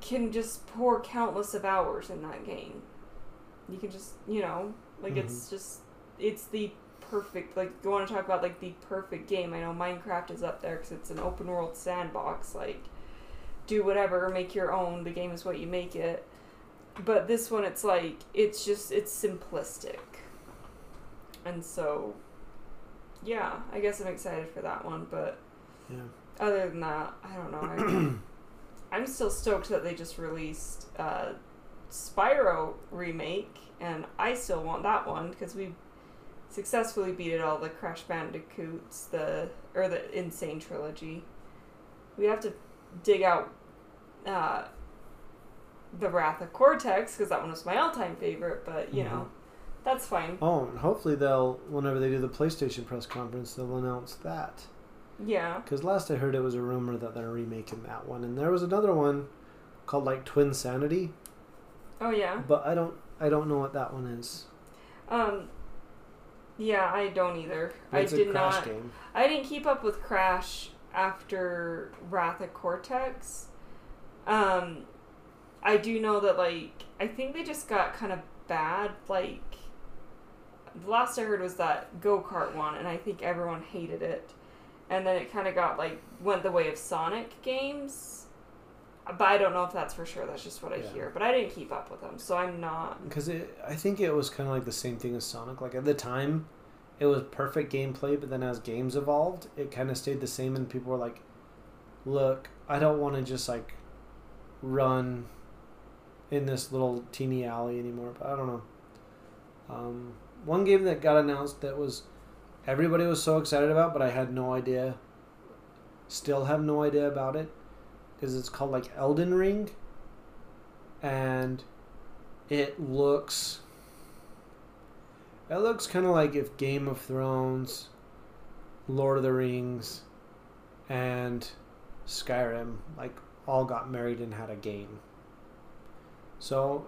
can just pour countless of hours in that game. You can just, you know, like it's just, it's the perfect, like, you want to talk about, like, the perfect game. I know Minecraft is up there because it's an open world sandbox, like, do whatever, make your own. The game is what you make it. But this one, it's like it's just it's simplistic, and so yeah, I guess I'm excited for that one. But Yeah. other than that, I don't know. I, I'm still stoked that they just released uh, Spyro remake, and I still want that one because we successfully beated all the Crash Bandicoots, the or the N. Sane trilogy. We have to dig out uh, the Wrath of Cortex because that one was my all-time favorite. But you know, that's fine. Oh, and hopefully they'll whenever they do the PlayStation press conference, they'll announce that. Yeah. Because last I heard, it was a rumor that they're remaking that one, and there was another one called like Twinsanity, Oh yeah. but I don't I don't know what that one is. Um. Yeah, I don't either. It's I did Crash not. game. I didn't keep up with Crash after Wrath of Cortex. Um, I do know that like I think they just got kind of bad. Like the last I heard was that go kart one, and I think everyone hated it. and then it kind of got like went the way of Sonic games. But I don't know if that's for sure. That's just what I Yeah. hear. But I didn't keep up with them, so I'm not. Because it, I think it was kind of like the same thing as Sonic. Like at the time, it was perfect gameplay, but then as games evolved, it kind of stayed the same, and people were like, "Look, I don't want to just like run in this little teeny alley anymore." But I don't know. Um, one game that got announced that was everybody was so excited about, but I had no idea. Still have no idea about it. Is it's called like Elden Ring, and it looks it looks kind of like if Game of Thrones, Lord of the Rings, and Skyrim like all got married and had a game. So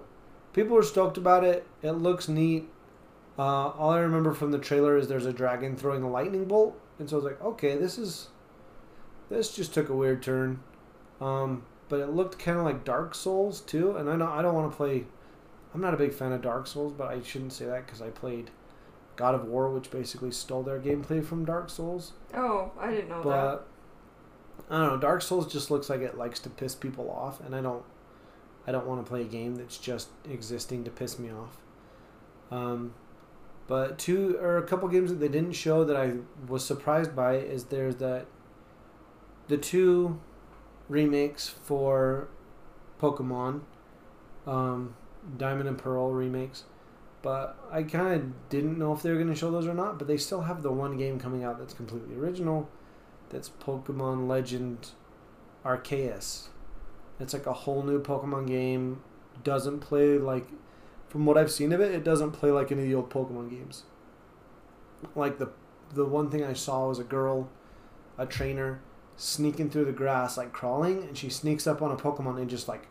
people were stoked about it. It looks neat. Uh, all I remember from the trailer is there's a dragon throwing a lightning bolt, and so I was like, okay, this is this just took a weird turn. Um, but it looked kind of like Dark Souls too, and I know I don't want to play. I'm not a big fan of Dark Souls, but I shouldn't say that because I played God of War, which basically stole their gameplay from Dark Souls. Oh, I didn't know that. But I don't know. Dark Souls just looks like it likes to piss people off, and I don't. I don't want to play a game that's just existing to piss me off. Um, but two or a couple games that they didn't show that I was surprised by is there's that the two remakes for Pokemon, um, Diamond and Pearl remakes. But I kind of didn't know if they were going to show those or not. But they still have the one game coming out that's completely original. That's Pokemon Legend Arceus. It's like a whole new Pokemon game. Doesn't play like, from what I've seen of it, it doesn't play like any of the old Pokemon games. Like the the one thing I saw was a girl, a trainer, sneaking through the grass, like crawling, and she sneaks up on a Pokemon and just like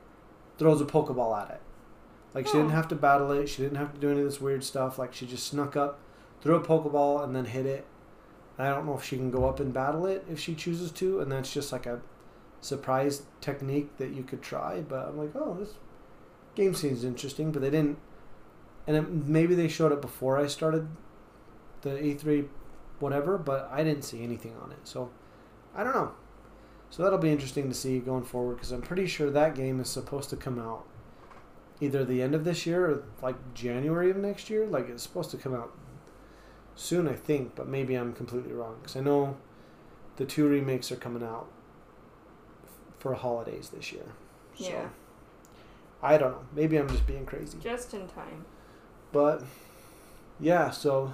throws a Pokeball at it. Like she didn't Oh. have to battle it. She didn't have to do any of this weird stuff. Like she just snuck up, threw a Pokeball, and then hit it. I don't know if she can go up and battle it if she chooses to, and that's just like a surprise technique that you could try. But I'm like, oh, this game seems interesting, but they didn't. And it, maybe they showed it before I started the E3, whatever, but I didn't see anything on it. So I don't know. So that'll be interesting to see going forward because I'm pretty sure that game is supposed to come out either the end of this year or like January of next year. Like it's supposed to come out soon, I think, but maybe I'm completely wrong because I know the two remakes are coming out f- for holidays this year. So Yeah. I don't know. Maybe I'm just being crazy. Just in time. But yeah, so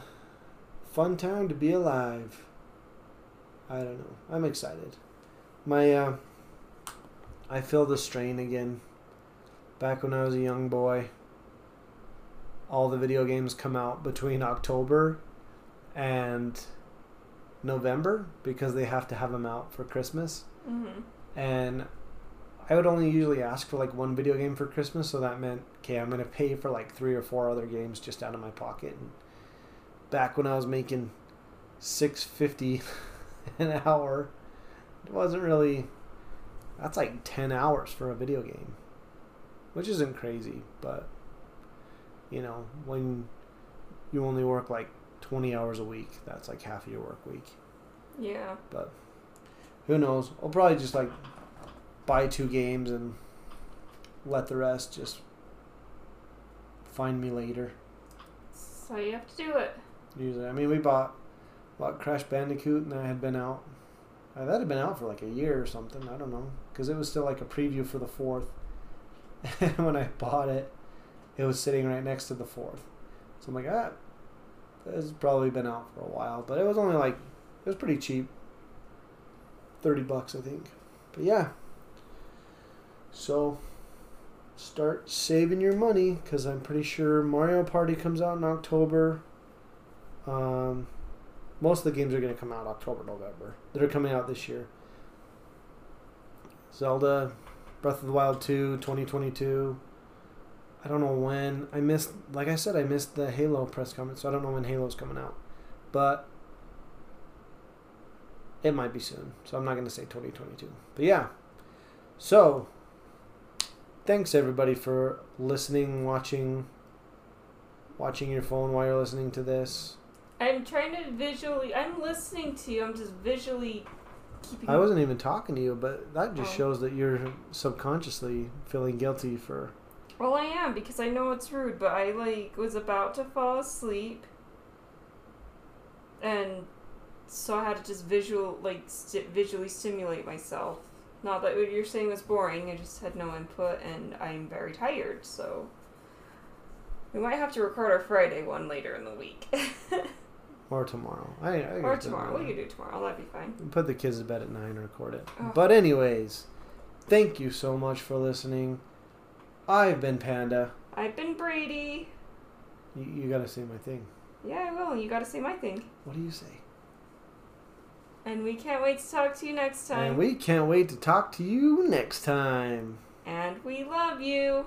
fun time to be alive. I don't know. I'm excited. My uh I feel the strain again. Back when I was a young boy, all the video games come out between October and November because they have to have them out for Christmas. Mm-hmm. And I would only usually ask for like one video game for Christmas, so that meant okay, I'm gonna pay for like three or four other games just out of my pocket. And back when I was making six fifty an hour, it wasn't really. That's like ten hours for a video game, which isn't crazy, but you know when you only work like twenty hours a week, that's like half of your work week Yeah. But who knows? I'll probably just like buy two games and let the rest just find me later. So you have to do it. Usually, I mean, we bought bought Crash Bandicoot, and that had been out. Uh, that had been out for like a year or something. I don't know, because it was still like a preview for the fourth. And when I bought it, it was sitting right next to the fourth. So I'm like, ah, has probably been out for a while, but it was only like it was pretty cheap. Thirty bucks, I think. But yeah. So start saving your money because I'm pretty sure Mario Party comes out in October. Um, most of the games are going to come out October, November. That are coming out this year. Zelda, Breath of the Wild 2, 2022. I don't know when. I missed, like I said, I missed the Halo press conference, so I don't know when Halo's coming out. But it might be soon, so I'm not going to say 2022. But yeah. So, thanks everybody for listening, watching, watching your phone while you're listening to this. I'm trying to visually. I'm listening to you. I'm just visually keeping. I wasn't even talking to you, but that just Oh. shows that you're subconsciously feeling guilty for. Well, I am because I know it's rude, but I like was about to fall asleep, and so I had to just visual like st- visually stimulate myself. Not that what you're saying was boring. I just had no input, and I'm very tired. So we might have to record our Friday one later in the week, Or tomorrow. I, I or tomorrow. We could do tomorrow. That'd be fine. Put the kids to bed at nine and record it. Oh. But anyways, thank you so much for listening. I've been Panda. I've been Brady. You, you gotta say my thing. Yeah, I will. You got to say my thing. What do you say? And we can't wait to talk to you next time. And we can't wait to talk to you next time. and we love you.